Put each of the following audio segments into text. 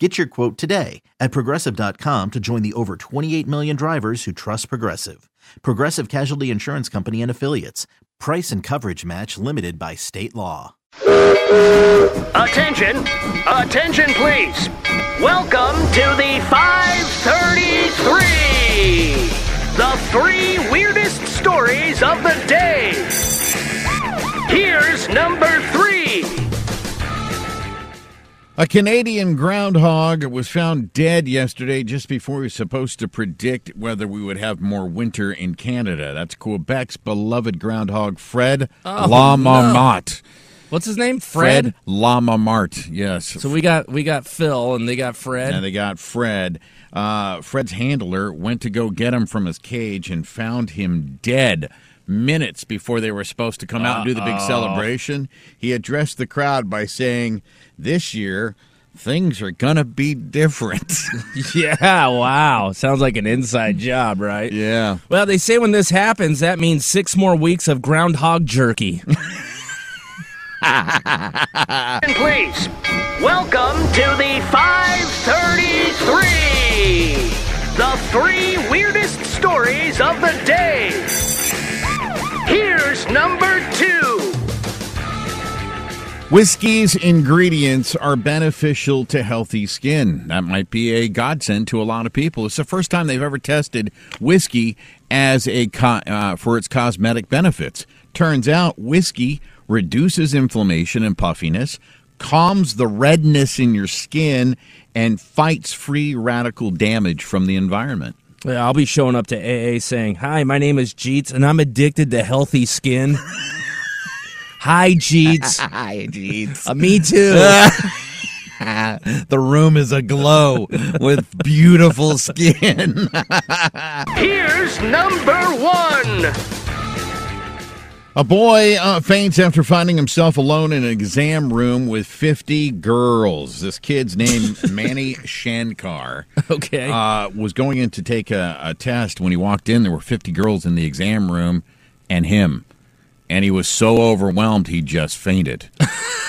Get your quote today at progressive.com to join the over 28 million drivers who trust Progressive. Progressive Casualty Insurance Company and Affiliates. Price and coverage match limited by state law. Attention! Attention, please! Welcome to the 533! The three weirdest stories of the day! Here's number three! A Canadian groundhog was found dead yesterday just before he was supposed to predict whether we would have more winter in Canada. That's Quebec's beloved groundhog, Fred Oh, La Marmotte. What's his name? Fred. La Marmotte, yes. So we got we got Phil and they got Fred. and they got Fred. Uh, Fred's handler went to go get him from his cage and found him dead minutes before they were supposed to come out and do the big celebration. He addressed the crowd by saying, This year, things are going to be different. yeah, wow. Sounds like an inside job, right? yeah. Well, they say when this happens, that means six more weeks of groundhog jerky. And please, welcome to the 533! The three weirdest stories of the day! Number two! Whiskey's ingredients are beneficial to healthy skin. That might be a godsend to a lot of people. It's the first time they've ever tested whiskey as a co- uh, for its cosmetic benefits. Turns out whiskey reduces inflammation and puffiness, calms the redness in your skin, and fights free radical damage from the environment. Yeah, I'll be showing up to AA saying, Hi, my name is Jeets and I'm addicted to healthy skin. Hi, Jeets. Hi, Jeets. Uh, me too. the room is aglow with beautiful skin. Here's number one! A boy uh, faints after finding himself alone in an exam room with 50 girls. This kid's name, Manny Shankar, okay. uh, was going in to take a, a test. When he walked in, there were 50 girls in the exam room and him. And he was so overwhelmed, he just fainted.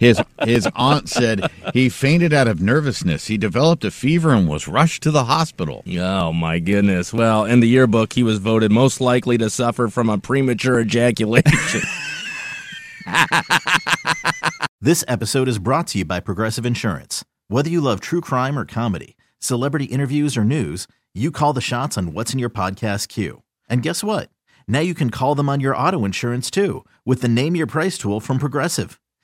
his his aunt said he fainted out of nervousness. He developed a fever and was rushed to the hospital. Oh my goodness. Well, in the yearbook, he was voted most likely to suffer from a premature ejaculation. This episode is brought to you by Progressive Insurance. Whether you love true crime or comedy, celebrity interviews or news, you call the shots on what's in your podcast queue. And guess what? Now you can call them on your auto insurance too with the Name Your Price tool from Progressive.